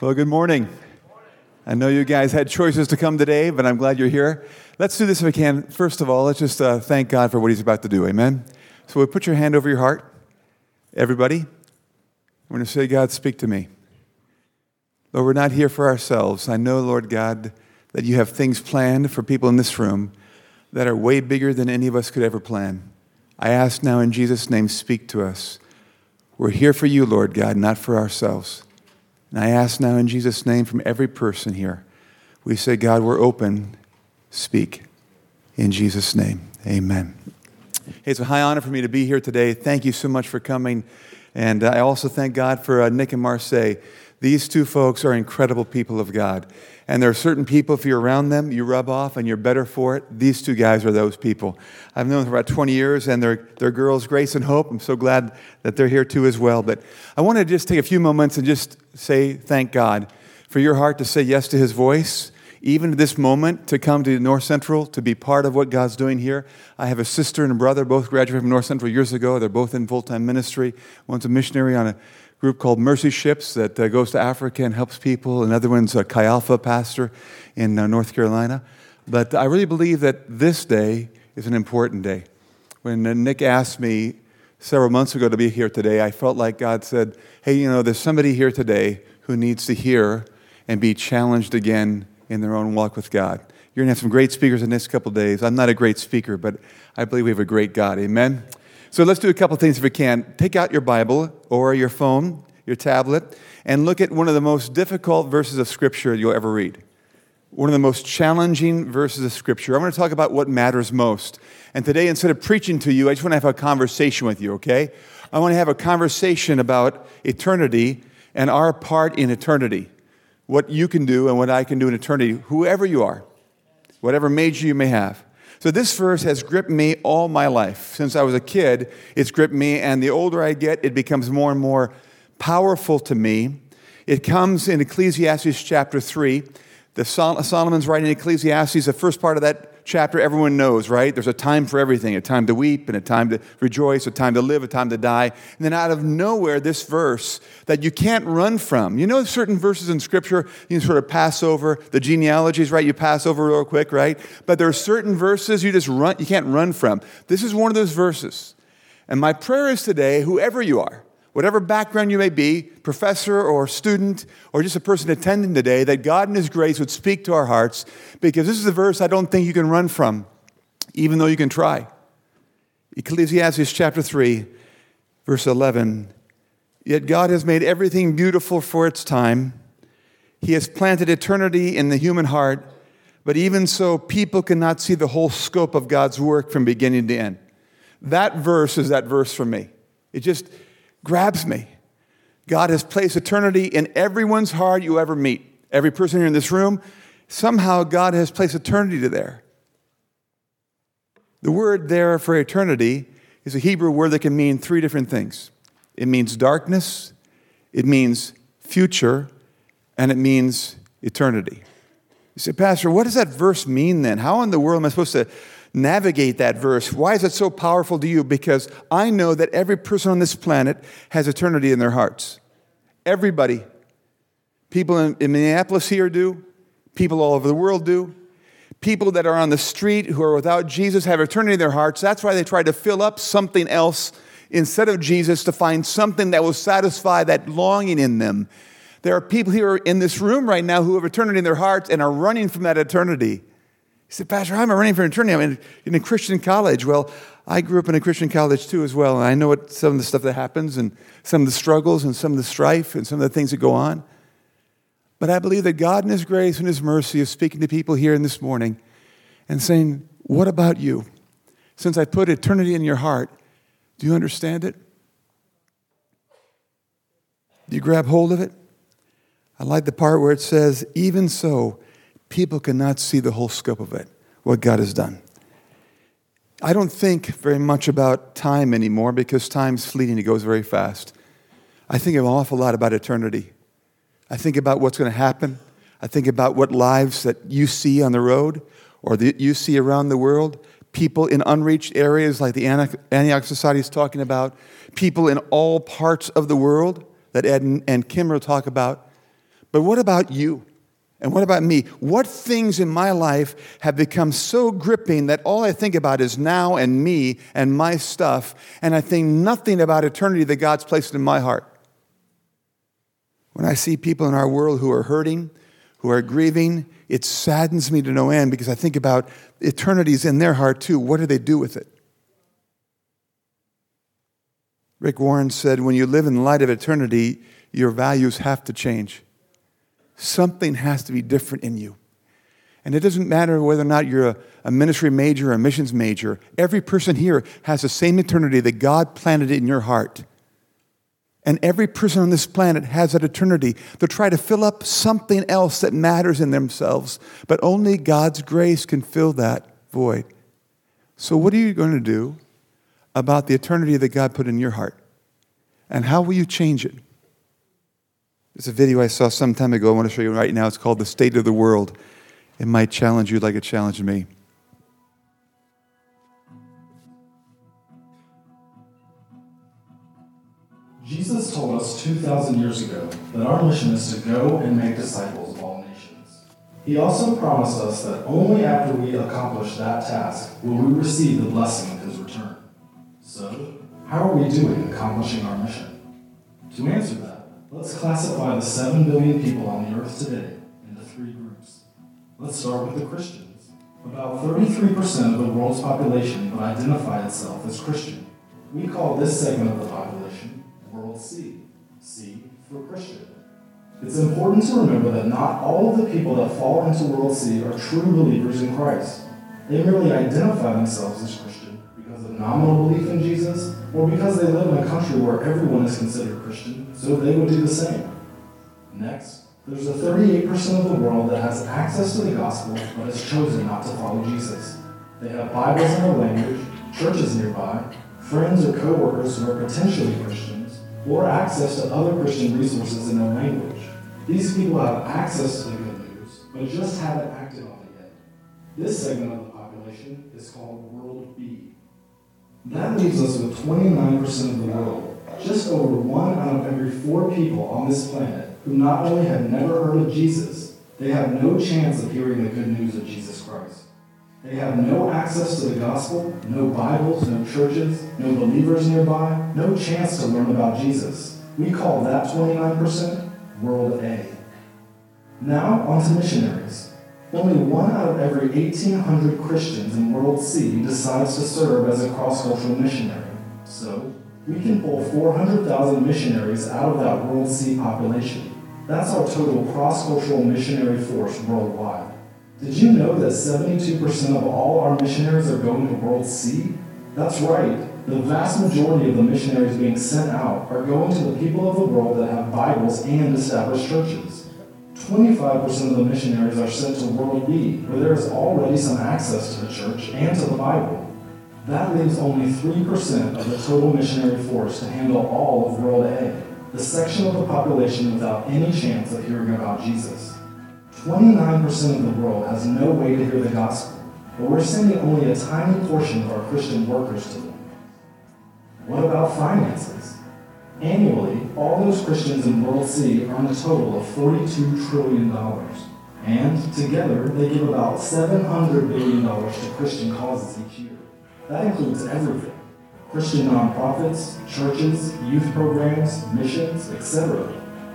Well, good morning. I know you guys had choices to come today, but I'm glad you're here. Let's do this if we can. First of all, let's just uh, thank God for what He's about to do. Amen. So, we put your hand over your heart, everybody. I'm going to say, God, speak to me. Lord, we're not here for ourselves. I know, Lord God, that you have things planned for people in this room that are way bigger than any of us could ever plan. I ask now in Jesus' name, speak to us. We're here for you, Lord God, not for ourselves. And I ask now in Jesus' name from every person here, we say, God, we're open. Speak. In Jesus' name, amen. Hey, it's a high honor for me to be here today. Thank you so much for coming. And I also thank God for uh, Nick and Marseille. These two folks are incredible people of God. And there are certain people, if you're around them, you rub off and you're better for it. These two guys are those people. I've known them for about 20 years, and they're, they're girls, Grace and Hope. I'm so glad that they're here too as well. But I want to just take a few moments and just say thank God for your heart to say yes to his voice even this moment to come to North Central to be part of what God's doing here. I have a sister and a brother, both graduated from North Central years ago. They're both in full time ministry. One's a missionary on a group called Mercy Ships that uh, goes to Africa and helps people. Another one's a Chi Alpha pastor in uh, North Carolina. But I really believe that this day is an important day. When uh, Nick asked me several months ago to be here today, I felt like God said, Hey, you know, there's somebody here today who needs to hear and be challenged again in their own walk with God. You're going to have some great speakers in the next couple days. I'm not a great speaker, but I believe we have a great God. Amen? So let's do a couple things if we can. Take out your Bible or your phone, your tablet, and look at one of the most difficult verses of Scripture you'll ever read. One of the most challenging verses of Scripture. I'm going to talk about what matters most. And today, instead of preaching to you, I just want to have a conversation with you, okay? I want to have a conversation about eternity and our part in eternity. What you can do and what I can do in eternity, whoever you are, whatever major you may have. So this verse has gripped me all my life. Since I was a kid, it's gripped me, and the older I get, it becomes more and more powerful to me. It comes in Ecclesiastes chapter 3. The Sol- Solomon's writing Ecclesiastes, the first part of that chapter everyone knows, right? There's a time for everything a time to weep, and a time to rejoice, a time to live, a time to die. And then out of nowhere, this verse that you can't run from. You know, certain verses in Scripture you sort of pass over, the genealogies, right? You pass over real quick, right? But there are certain verses you just run, you can't run from. This is one of those verses. And my prayer is today, whoever you are, whatever background you may be, professor or student, or just a person attending today, that God in His grace would speak to our hearts because this is a verse I don't think you can run from, even though you can try. Ecclesiastes chapter 3, verse 11. Yet God has made everything beautiful for its time. He has planted eternity in the human heart, but even so, people cannot see the whole scope of God's work from beginning to end. That verse is that verse for me. It just, grabs me. God has placed eternity in everyone's heart you ever meet. Every person here in this room, somehow God has placed eternity to there. The word there for eternity is a Hebrew word that can mean three different things it means darkness, it means future, and it means eternity. You say, Pastor, what does that verse mean then? How in the world am I supposed to navigate that verse. Why is it so powerful to you? Because I know that every person on this planet has eternity in their hearts. Everybody. People in, in Minneapolis here do, people all over the world do. People that are on the street who are without Jesus have eternity in their hearts. That's why they try to fill up something else instead of Jesus to find something that will satisfy that longing in them. There are people here in this room right now who have eternity in their hearts and are running from that eternity. He said, Pastor, I'm running for an attorney. I'm in, in a Christian college. Well, I grew up in a Christian college too, as well, and I know what, some of the stuff that happens, and some of the struggles, and some of the strife, and some of the things that go on. But I believe that God, in His grace and His mercy, is speaking to people here in this morning and saying, What about you? Since I put eternity in your heart, do you understand it? Do you grab hold of it? I like the part where it says, Even so, people cannot see the whole scope of it, what God has done. I don't think very much about time anymore because time's fleeting, it goes very fast. I think an awful lot about eternity. I think about what's going to happen. I think about what lives that you see on the road or that you see around the world. people in unreached areas like the Antioch Society is talking about, people in all parts of the world that Ed and Kim will talk about. But what about you? And what about me? What things in my life have become so gripping that all I think about is now and me and my stuff, and I think nothing about eternity that God's placed in my heart? When I see people in our world who are hurting, who are grieving, it saddens me to no end because I think about eternity's in their heart too. What do they do with it? Rick Warren said, when you live in light of eternity, your values have to change. Something has to be different in you. And it doesn't matter whether or not you're a, a, ministry major or a missions major, every person here has the same eternity that God planted in your heart. And every person on this planet has that eternity. They'll try to fill up something else that matters in themselves, but only God's grace can fill that void. So, what are you going to do about the eternity that God put in your heart? And how will you change it? There's a video I saw some time ago. I want to show you right now. It's called The State of the World. It might challenge you like it challenged me. Jesus told us 2,000 years ago that our mission is to go and make disciples of all nations. He also promised us that only after we accomplish that task will we receive the blessing of his return. So, how are we doing accomplishing our mission? To answer that, Let's classify the 7 billion people on the earth today into three groups. Let's start with the Christians. About 33% of the world's population would identify itself as Christian. We call this segment of the population World C. C for Christian. It's important to remember that not all of the people that fall into World C are true believers in Christ. They merely identify themselves as Christian because of nominal belief in Jesus or because they live in a country where everyone is considered Christian so they would do the same. Next, there's a 38% of the world that has access to the gospel but has chosen not to follow Jesus. They have Bibles in their language, churches nearby, friends or coworkers who are potentially Christians, or access to other Christian resources in their language. These people have access to the good news, but just haven't acted on it yet. This segment of the population is called World B. That leaves us with 29% of the world just over one out of every four people on this planet who not only have never heard of Jesus, they have no chance of hearing the good news of Jesus Christ. They have no access to the gospel, no Bibles, no churches, no believers nearby, no chance to learn about Jesus. We call that 29% World A. Now, on to missionaries. Only one out of every 1,800 Christians in World C decides to serve as a cross cultural missionary. So, we can pull 400,000 missionaries out of that World C population. That's our total cross cultural missionary force worldwide. Did you know that 72% of all our missionaries are going to World C? That's right. The vast majority of the missionaries being sent out are going to the people of the world that have Bibles and established churches. 25% of the missionaries are sent to World B, where there is already some access to the church and to the Bible. That leaves only 3% of the total missionary force to handle all of World A, the section of the population without any chance of hearing about Jesus. 29% of the world has no way to hear the gospel, but we're sending only a tiny portion of our Christian workers to them. What about finances? Annually, all those Christians in World C earn a total of $42 trillion. And together, they give about $700 billion to Christian causes each year. That includes everything Christian nonprofits, churches, youth programs, missions, etc.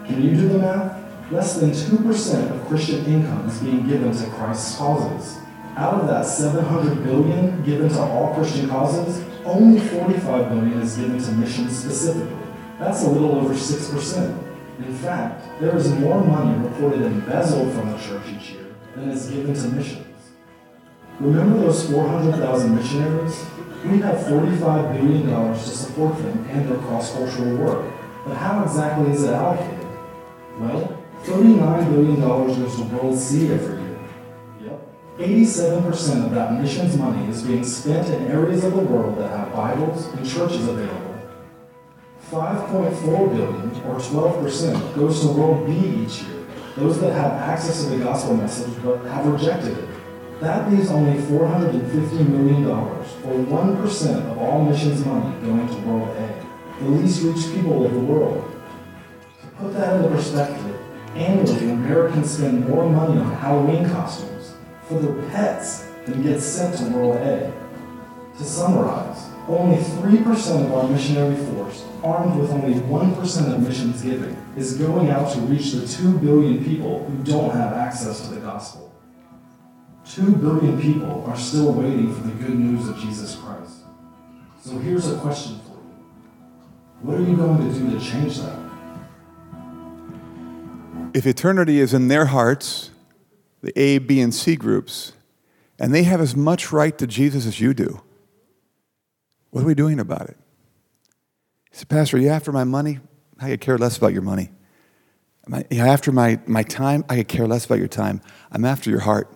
Can you do the math? Less than 2% of Christian income is being given to Christ's causes. Out of that 700 billion given to all Christian causes, only 45 billion is given to missions specifically. That's a little over 6%. In fact, there is more money reported embezzled from the church each year than is given to missions. Remember those 400,000 missionaries? We have $45 billion to support them and their cross-cultural work. But how exactly is it allocated? Well, $39 billion goes to World C every year. Yep. 87% of that missions money is being spent in areas of the world that have Bibles and churches available. 5.4 billion, or 12%, goes to World B each year, those that have access to the gospel message but have rejected it. That leaves only $450 million, or 1% of all missions money going to World A, the least reached people of the world. To put that into perspective, annually Americans spend more money on Halloween costumes for their pets than gets sent to World A. To summarize, only 3% of our missionary force, armed with only 1% of missions giving, is going out to reach the 2 billion people who don't have access to the gospel. 2 billion people are still waiting for the good news of Jesus Christ. So here's a question for you What are you going to do to change that? If eternity is in their hearts, the A, B, and C groups, and they have as much right to Jesus as you do, what are we doing about it? He said, Pastor, are you after my money? I could care less about your money. Am I, after my, my time? I could care less about your time. I'm after your heart.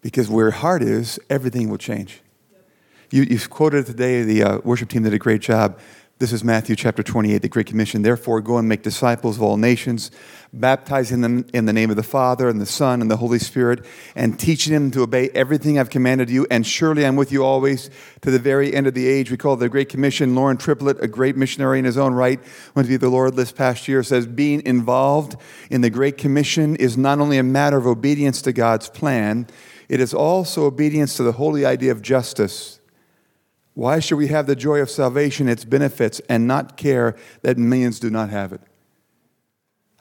Because where your heart is, everything will change. You, you quoted today, the uh, worship team did a great job. This is Matthew chapter 28, the Great Commission. Therefore, go and make disciples of all nations, baptizing them in the name of the Father and the Son and the Holy Spirit, and teaching them to obey everything I've commanded you. And surely I'm with you always to the very end of the age. We call the Great Commission. Loren Triplett, a great missionary in his own right, went to be the Lord this past year, says being involved in the Great Commission is not only a matter of obedience to God's plan, it is also obedience to the holy idea of justice why should we have the joy of salvation, its benefits, and not care that millions do not have it?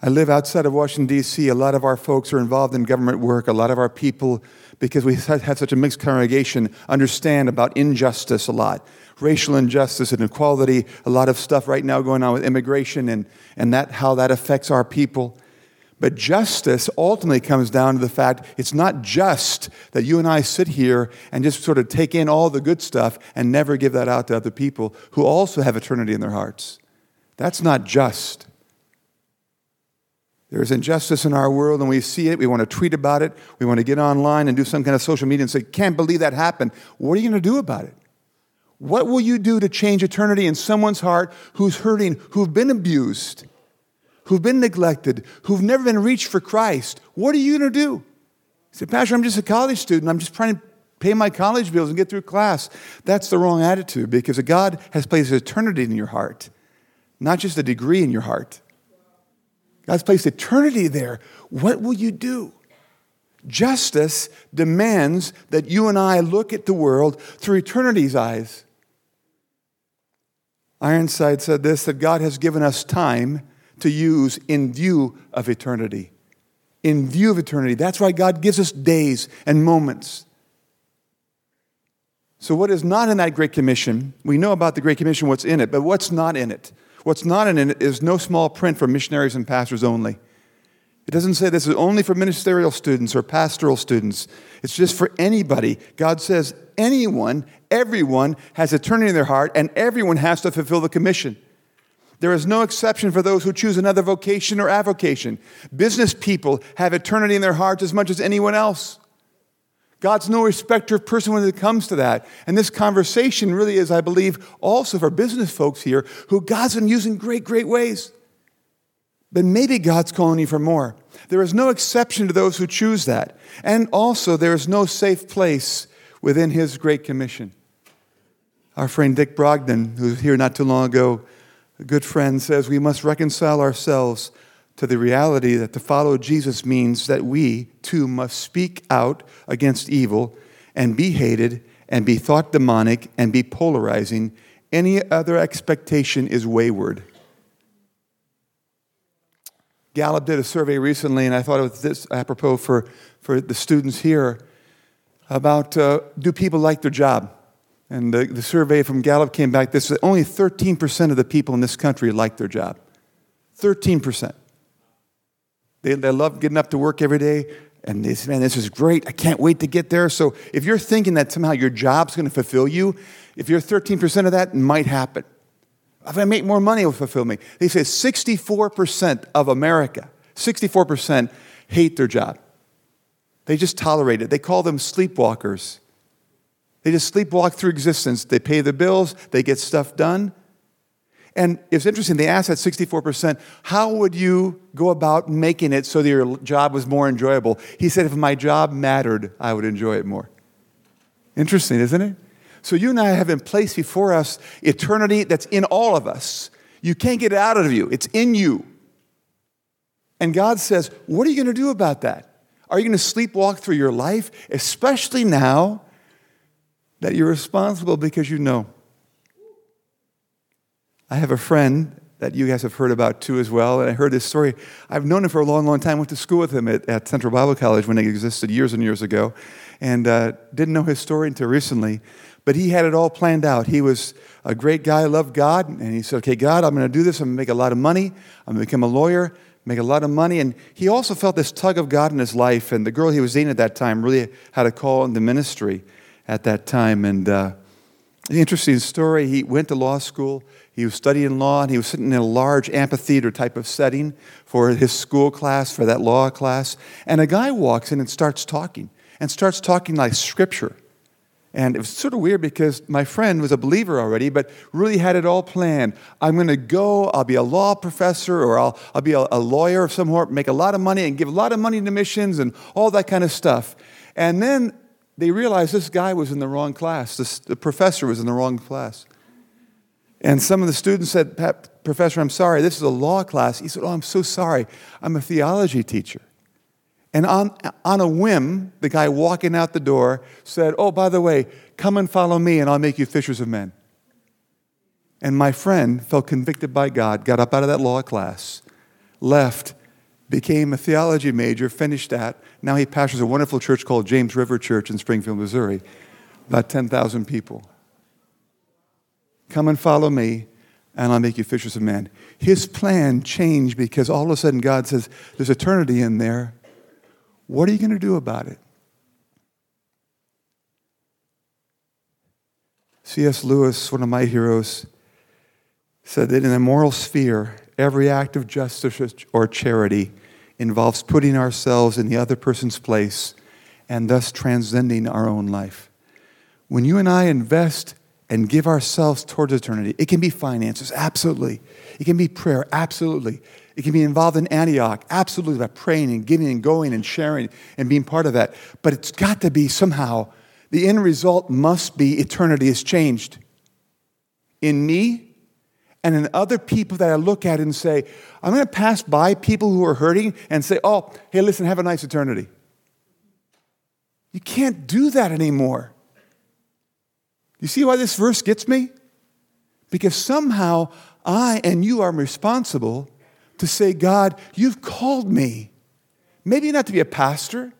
I live outside of Washington, D.C. A lot of our folks are involved in government work. A lot of our people, because we have such a mixed congregation, understand about injustice a lot racial injustice and inequality, a lot of stuff right now going on with immigration and, and that, how that affects our people. But justice ultimately comes down to the fact it's not just that you and I sit here and just sort of take in all the good stuff and never give that out to other people who also have eternity in their hearts. That's not just. There is injustice in our world, and we see it. We want to tweet about it. We want to get online and do some kind of social media and say, Can't believe that happened. What are you going to do about it? What will you do to change eternity in someone's heart who's hurting, who've been abused? Who've been neglected, who've never been reached for Christ, what are you going to do? He said, Pastor, I'm just a college student. I'm just trying to pay my college bills and get through class. That's the wrong attitude because God has placed eternity in your heart, not just a degree in your heart. God's placed eternity there. What will you do? Justice demands that you and I look at the world through eternity's eyes. Ironside said this that God has given us time to use in view of eternity. In view of eternity. That's why God gives us days and moments. So, what is not in that Great Commission? We know about the Great Commission, what's in it, but what's not in it? What's not in it is no small print for missionaries and pastors only. It doesn't say this is only for ministerial students or pastoral students. It's just for anybody. God says anyone, everyone has eternity in their heart, and everyone has to fulfill the commission. There is no exception for those who choose another vocation or avocation. Business people have eternity in their hearts as much as anyone else. God's no respecter of person when it comes to that. And this conversation really is, I believe, also for business folks here who God's been using great, great ways. But maybe God's calling you for more. There is no exception to those who choose that. And also, there is no safe place within His Great Commission. Our friend Dick Brogden, who was here not too long ago, a good friend says we must reconcile ourselves to the reality that to follow Jesus means that we too must speak out against evil and be hated and be thought demonic and be polarizing. Any other expectation is wayward. Gallup did a survey recently, and I thought it was this apropos for, for the students here about uh, do people like their job? And the, the survey from Gallup came back this is only 13% of the people in this country like their job. 13%. They, they love getting up to work every day, and they say, man, this is great. I can't wait to get there. So if you're thinking that somehow your job's going to fulfill you, if you're 13% of that, it might happen. If I make more money, it will fulfill me. They say 64% of America, 64% hate their job. They just tolerate it. They call them sleepwalkers. They just sleepwalk through existence. They pay the bills, they get stuff done. And it's interesting, they asked that 64%, how would you go about making it so that your job was more enjoyable? He said, if my job mattered, I would enjoy it more. Interesting, isn't it? So you and I have in place before us eternity that's in all of us. You can't get it out of you, it's in you. And God says, What are you going to do about that? Are you going to sleepwalk through your life, especially now that you're responsible because you know? I have a friend that you guys have heard about too as well, and I heard this story. I've known him for a long, long time. Went to school with him at, at Central Bible College when it existed years and years ago, and uh, didn't know his story until recently. But he had it all planned out. He was a great guy, loved God, and he said, Okay, God, I'm going to do this. I'm going to make a lot of money. I'm going to become a lawyer, make a lot of money. And he also felt this tug of God in his life. And the girl he was dating at that time really had a call in the ministry at that time. And uh, interesting story. He went to law school. He was studying law, and he was sitting in a large amphitheater type of setting for his school class, for that law class. And a guy walks in and starts talking, and starts talking like scripture. And it was sort of weird because my friend was a believer already, but really had it all planned. I'm going to go, I'll be a law professor, or I'll, I'll be a, a lawyer of some sort, make a lot of money, and give a lot of money to missions and all that kind of stuff. And then they realized this guy was in the wrong class. The professor was in the wrong class. And some of the students said, Professor, I'm sorry, this is a law class. He said, Oh, I'm so sorry. I'm a theology teacher. And on, on a whim, the guy walking out the door said, Oh, by the way, come and follow me and I'll make you fishers of men. And my friend felt convicted by God, got up out of that law class, left, became a theology major, finished that. Now he pastors a wonderful church called James River Church in Springfield, Missouri, about 10,000 people. Come and follow me, and I'll make you fishers of men. His plan changed because all of a sudden God says, There's eternity in there. What are you going to do about it? C.S. Lewis, one of my heroes, said that in the moral sphere, every act of justice or charity involves putting ourselves in the other person's place and thus transcending our own life. When you and I invest and give ourselves towards eternity, it can be finances, absolutely. It can be prayer, absolutely. It can be involved in Antioch, absolutely, by praying and giving and going and sharing and being part of that. But it's got to be somehow, the end result must be eternity is changed in me and in other people that I look at and say, I'm going to pass by people who are hurting and say, oh, hey, listen, have a nice eternity. You can't do that anymore. You see why this verse gets me? Because somehow I and you are responsible to say, God, you've called me. Maybe not to be a pastor.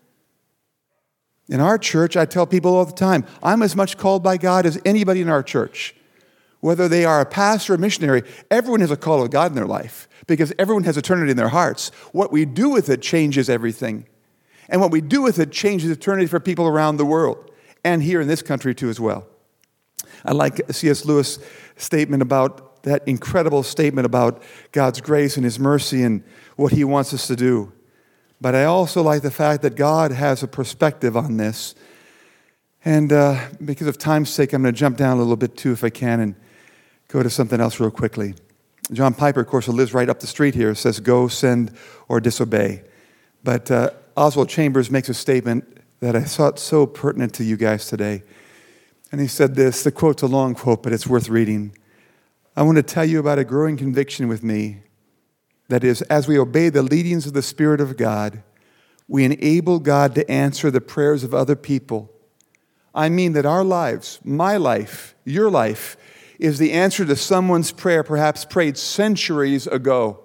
In our church, I tell people all the time, I'm as much called by God as anybody in our church. Whether they are a pastor or a missionary, everyone has a call of God in their life because everyone has eternity in their hearts. What we do with it changes everything. And what we do with it changes eternity for people around the world and here in this country too, as well. I like C.S. Lewis' statement about that incredible statement about God's grace and His mercy and what He wants us to do. But I also like the fact that God has a perspective on this. And uh, because of time's sake, I'm going to jump down a little bit too, if I can, and go to something else real quickly. John Piper, of course, who lives right up the street here, says, Go, send, or disobey. But uh, Oswald Chambers makes a statement that I thought so pertinent to you guys today. And he said this the quote's a long quote, but it's worth reading. I want to tell you about a growing conviction with me that is, as we obey the leadings of the Spirit of God, we enable God to answer the prayers of other people. I mean that our lives, my life, your life, is the answer to someone's prayer, perhaps prayed centuries ago.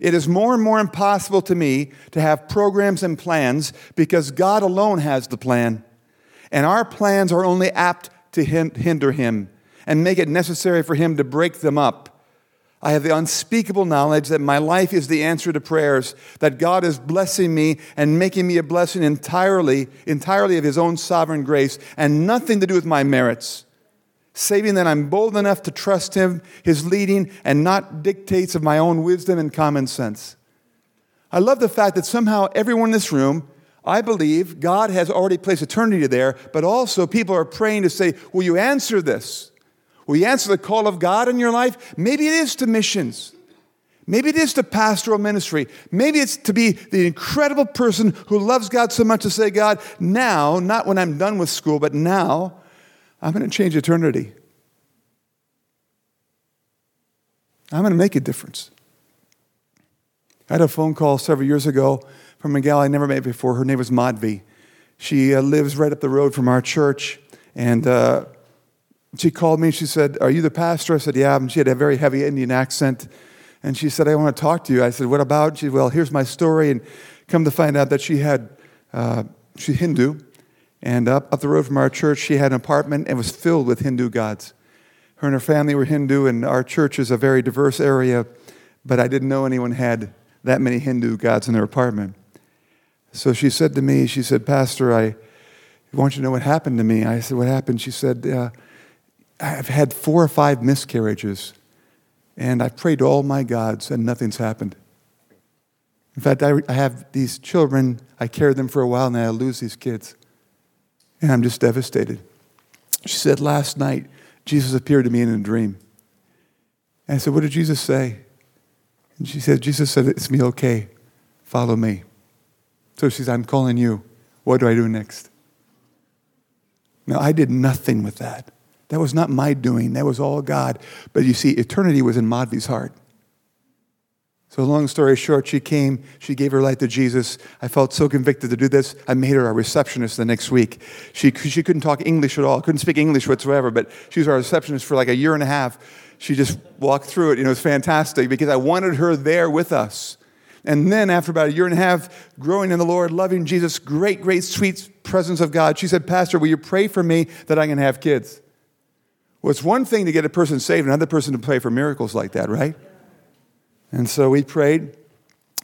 It is more and more impossible to me to have programs and plans because God alone has the plan. And our plans are only apt to hinder Him and make it necessary for Him to break them up. I have the unspeakable knowledge that my life is the answer to prayers, that God is blessing me and making me a blessing entirely, entirely of His own sovereign grace, and nothing to do with my merits. Saving that I'm bold enough to trust Him, His leading, and not dictates of my own wisdom and common sense. I love the fact that somehow everyone in this room, I believe God has already placed eternity there, but also people are praying to say, Will you answer this? Will you answer the call of God in your life? Maybe it is to missions. Maybe it is to pastoral ministry. Maybe it's to be the incredible person who loves God so much to say, God, now, not when I'm done with school, but now, I'm going to change eternity. I'm going to make a difference. I had a phone call several years ago from a gal I never met before. Her name was Madvi. She uh, lives right up the road from our church. And uh, she called me and she said, Are you the pastor? I said, Yeah. And she had a very heavy Indian accent. And she said, I want to talk to you. I said, What about? She said, Well, here's my story. And come to find out that she had, uh, she's Hindu. And up, up the road from our church, she had an apartment and was filled with Hindu gods. Her and her family were Hindu, and our church is a very diverse area, but I didn't know anyone had that many Hindu gods in their apartment. So she said to me, She said, Pastor, I want you to know what happened to me. I said, What happened? She said, uh, I've had four or five miscarriages and I've prayed to all my gods, and nothing's happened. In fact, I, I have these children, I carry them for a while, and I lose these kids. And I'm just devastated. She said, Last night, Jesus appeared to me in a dream. And I said, What did Jesus say? And she said, Jesus said, It's me okay. Follow me. So she said, I'm calling you. What do I do next? Now, I did nothing with that. That was not my doing, that was all God. But you see, eternity was in Madvi's heart. So, long story short, she came, she gave her life to Jesus. I felt so convicted to do this. I made her a receptionist the next week. She, she couldn't talk English at all, couldn't speak English whatsoever, but she was our receptionist for like a year and a half. She just walked through it. You know, it was fantastic because I wanted her there with us. And then, after about a year and a half, growing in the Lord, loving Jesus, great, great, sweet presence of God, she said, Pastor, will you pray for me that I can have kids? Well, it's one thing to get a person saved, another person to pray for miracles like that, right? And so we prayed.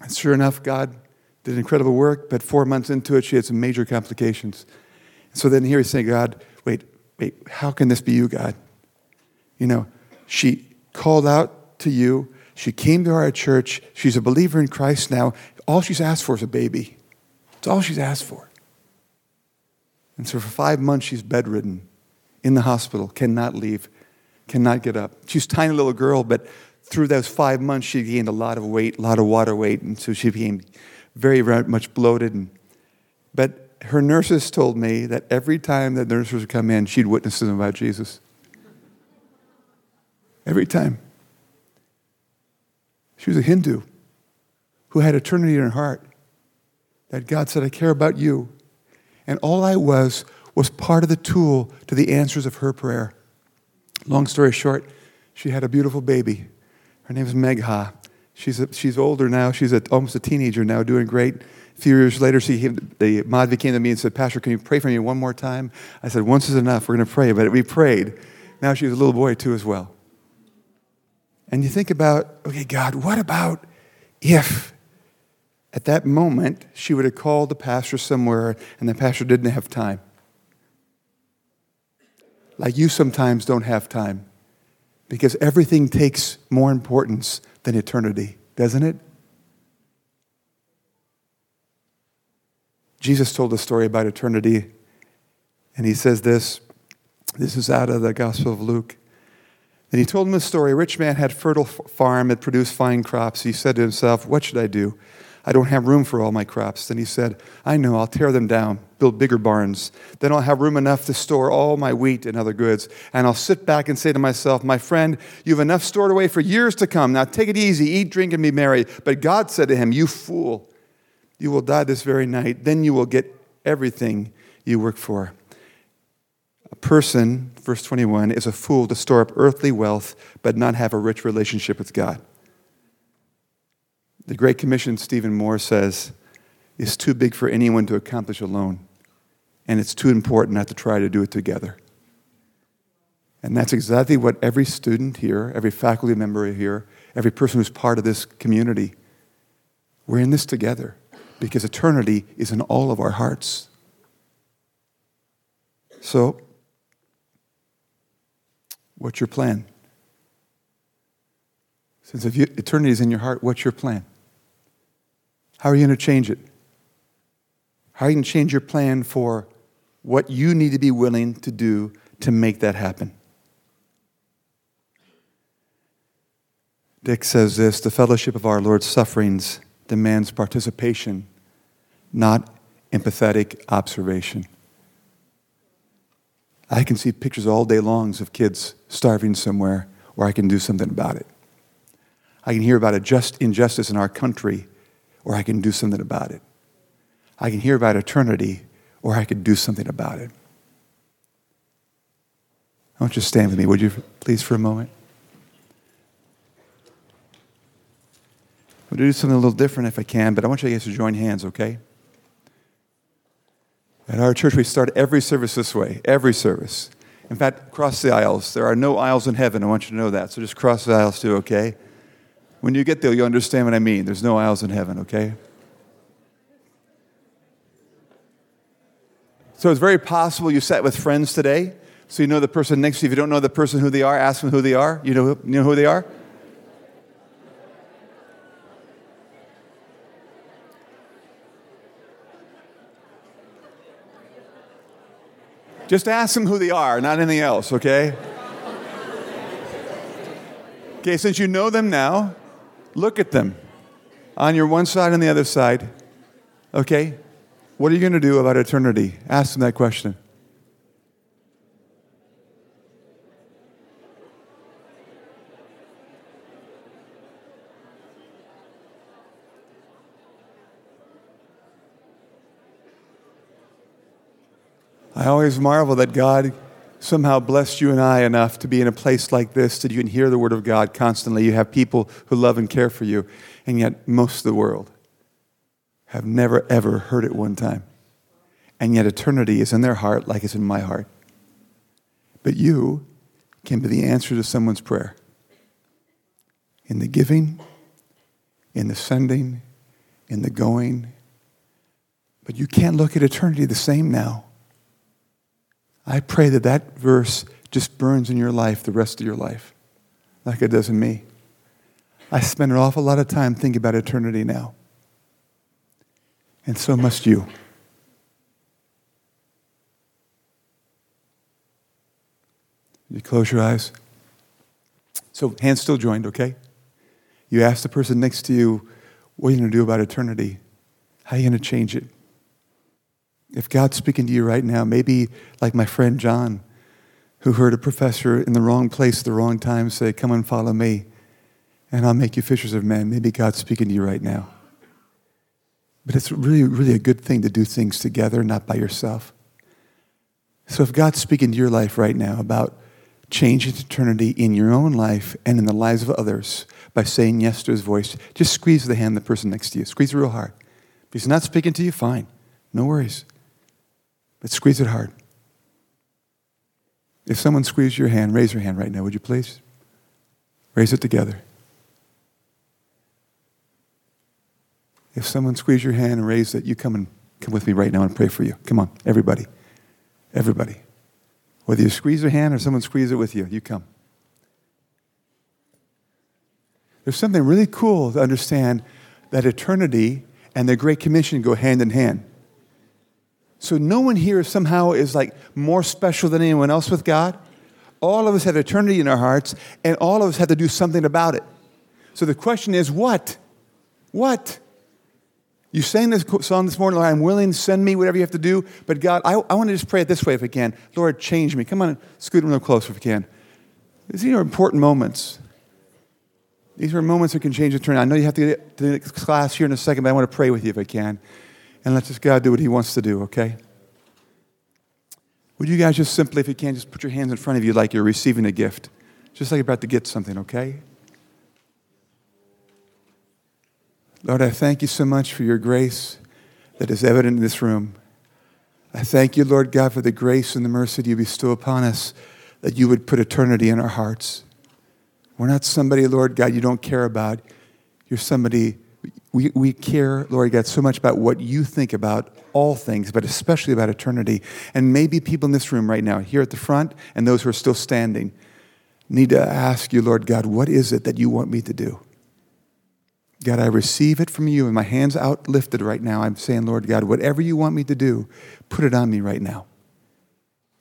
And sure enough, God did incredible work, but four months into it, she had some major complications. So then here he's saying, God, wait, wait, how can this be you, God? You know, she called out to you. She came to our church. She's a believer in Christ now. All she's asked for is a baby. It's all she's asked for. And so for five months, she's bedridden in the hospital, cannot leave, cannot get up. She's a tiny little girl, but through those five months, she gained a lot of weight, a lot of water weight, and so she became very, very much bloated. And, but her nurses told me that every time the nurses would come in, she'd witness them about Jesus. Every time. She was a Hindu who had eternity in her heart. That God said, I care about you. And all I was was part of the tool to the answers of her prayer. Long story short, she had a beautiful baby. Her name is Megha. She's, a, she's older now. She's a, almost a teenager now, doing great. A few years later, she the Madvi came to me and said, Pastor, can you pray for me one more time? I said, once is enough. We're going to pray. But we prayed. Now she's a little boy, too, as well. And you think about, okay, God, what about if at that moment she would have called the pastor somewhere and the pastor didn't have time? like you sometimes don't have time because everything takes more importance than eternity, doesn't it? Jesus told a story about eternity, and he says this. This is out of the Gospel of Luke. And he told him a story. A rich man had fertile farm that produced fine crops. He said to himself, What should I do? I don't have room for all my crops. Then he said, I know, I'll tear them down, build bigger barns. Then I'll have room enough to store all my wheat and other goods. And I'll sit back and say to myself, My friend, you have enough stored away for years to come. Now take it easy, eat, drink, and be merry. But God said to him, You fool, you will die this very night. Then you will get everything you work for. A person, verse 21, is a fool to store up earthly wealth but not have a rich relationship with God. The Great Commission, Stephen Moore says, is too big for anyone to accomplish alone, and it's too important not to try to do it together. And that's exactly what every student here, every faculty member here, every person who's part of this community, we're in this together because eternity is in all of our hearts. So, what's your plan? Since if you, eternity is in your heart, what's your plan? How are you going to change it? How are you going to change your plan for what you need to be willing to do to make that happen? Dick says this the fellowship of our Lord's sufferings demands participation, not empathetic observation. I can see pictures all day longs of kids starving somewhere where I can do something about it. I can hear about a just injustice in our country or I can do something about it. I can hear about eternity or I could do something about it. I want you to stand with me, would you, please, for a moment? I'm going to do something a little different if I can, but I want you guys to join hands, okay? At our church, we start every service this way, every service. In fact, cross the aisles. There are no aisles in heaven. I want you to know that. So just cross the aisles too, okay? When you get there, you'll understand what I mean. There's no aisles in heaven, okay? So it's very possible you sat with friends today, so you know the person next to you. If you don't know the person who they are, ask them who they are. You know, who, you know who they are? Just ask them who they are, not anything else, okay? Okay, since you know them now, look at them on your one side and the other side. Okay? What are you going to do about eternity? Ask them that question. I always marvel that God somehow blessed you and I enough to be in a place like this that you can hear the Word of God constantly. You have people who love and care for you, and yet most of the world have never, ever heard it one time. And yet eternity is in their heart like it's in my heart. But you can be the answer to someone's prayer in the giving, in the sending, in the going. But you can't look at eternity the same now. I pray that that verse just burns in your life the rest of your life, like it does in me. I spend an awful lot of time thinking about eternity now. And so must you. You close your eyes. So, hands still joined, okay? You ask the person next to you, what are you going to do about eternity? How are you going to change it? If God's speaking to you right now, maybe like my friend John, who heard a professor in the wrong place at the wrong time say, Come and follow me, and I'll make you fishers of men. Maybe God's speaking to you right now. But it's really, really a good thing to do things together, not by yourself. So if God's speaking to your life right now about changing eternity in your own life and in the lives of others by saying yes to his voice, just squeeze the hand of the person next to you. Squeeze it real hard. If he's not speaking to you, fine. No worries but squeeze it hard. If someone squeezed your hand, raise your hand right now, would you please? Raise it together. If someone squeezed your hand and raised it, you come and come with me right now and pray for you. Come on, everybody. Everybody. Whether you squeeze their hand or someone squeeze it with you, you come. There's something really cool to understand that eternity and the Great Commission go hand in hand. So no one here somehow is like more special than anyone else with God. All of us have eternity in our hearts, and all of us have to do something about it. So the question is, what? What? You sang this song this morning, Lord, I'm willing, send me, whatever you have to do. But God, I, I want to just pray it this way if I can. Lord, change me. Come on, scoot a little closer if you can. These are important moments. These are moments that can change eternity. I know you have to get to the next class here in a second, but I want to pray with you if I can and let just God do what He wants to do, okay? Would you guys just simply, if you can, just put your hands in front of you like you're receiving a gift, just like you're about to get something, okay? Lord, I thank you so much for your grace that is evident in this room. I thank you, Lord God, for the grace and the mercy that you bestow upon us, that you would put eternity in our hearts. We're not somebody, Lord God, you don't care about. You're somebody we, we care, Lord God, so much about what you think about all things, but especially about eternity. And maybe people in this room right now, here at the front, and those who are still standing, need to ask you, Lord God, what is it that you want me to do? God, I receive it from you, and my hands out lifted right now. I'm saying, Lord God, whatever you want me to do, put it on me right now.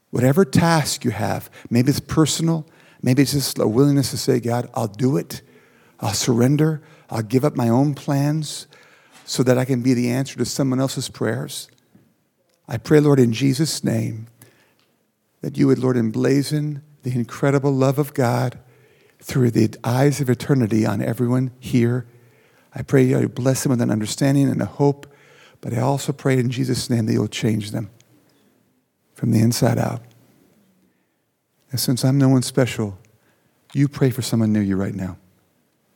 Whatever task you have, maybe it's personal, maybe it's just a willingness to say, God, I'll do it. I'll surrender. I'll give up my own plans so that I can be the answer to someone else's prayers. I pray, Lord, in Jesus' name, that you would, Lord, emblazon the incredible love of God through the eyes of eternity on everyone here. I pray you bless them with an understanding and a hope, but I also pray in Jesus' name that you'll change them from the inside out. And since I'm no one special, you pray for someone near you right now.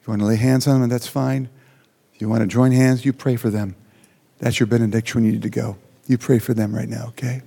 If you want to lay hands on them, that's fine. If you want to join hands, you pray for them. That's your benediction when you need to go. You pray for them right now, okay?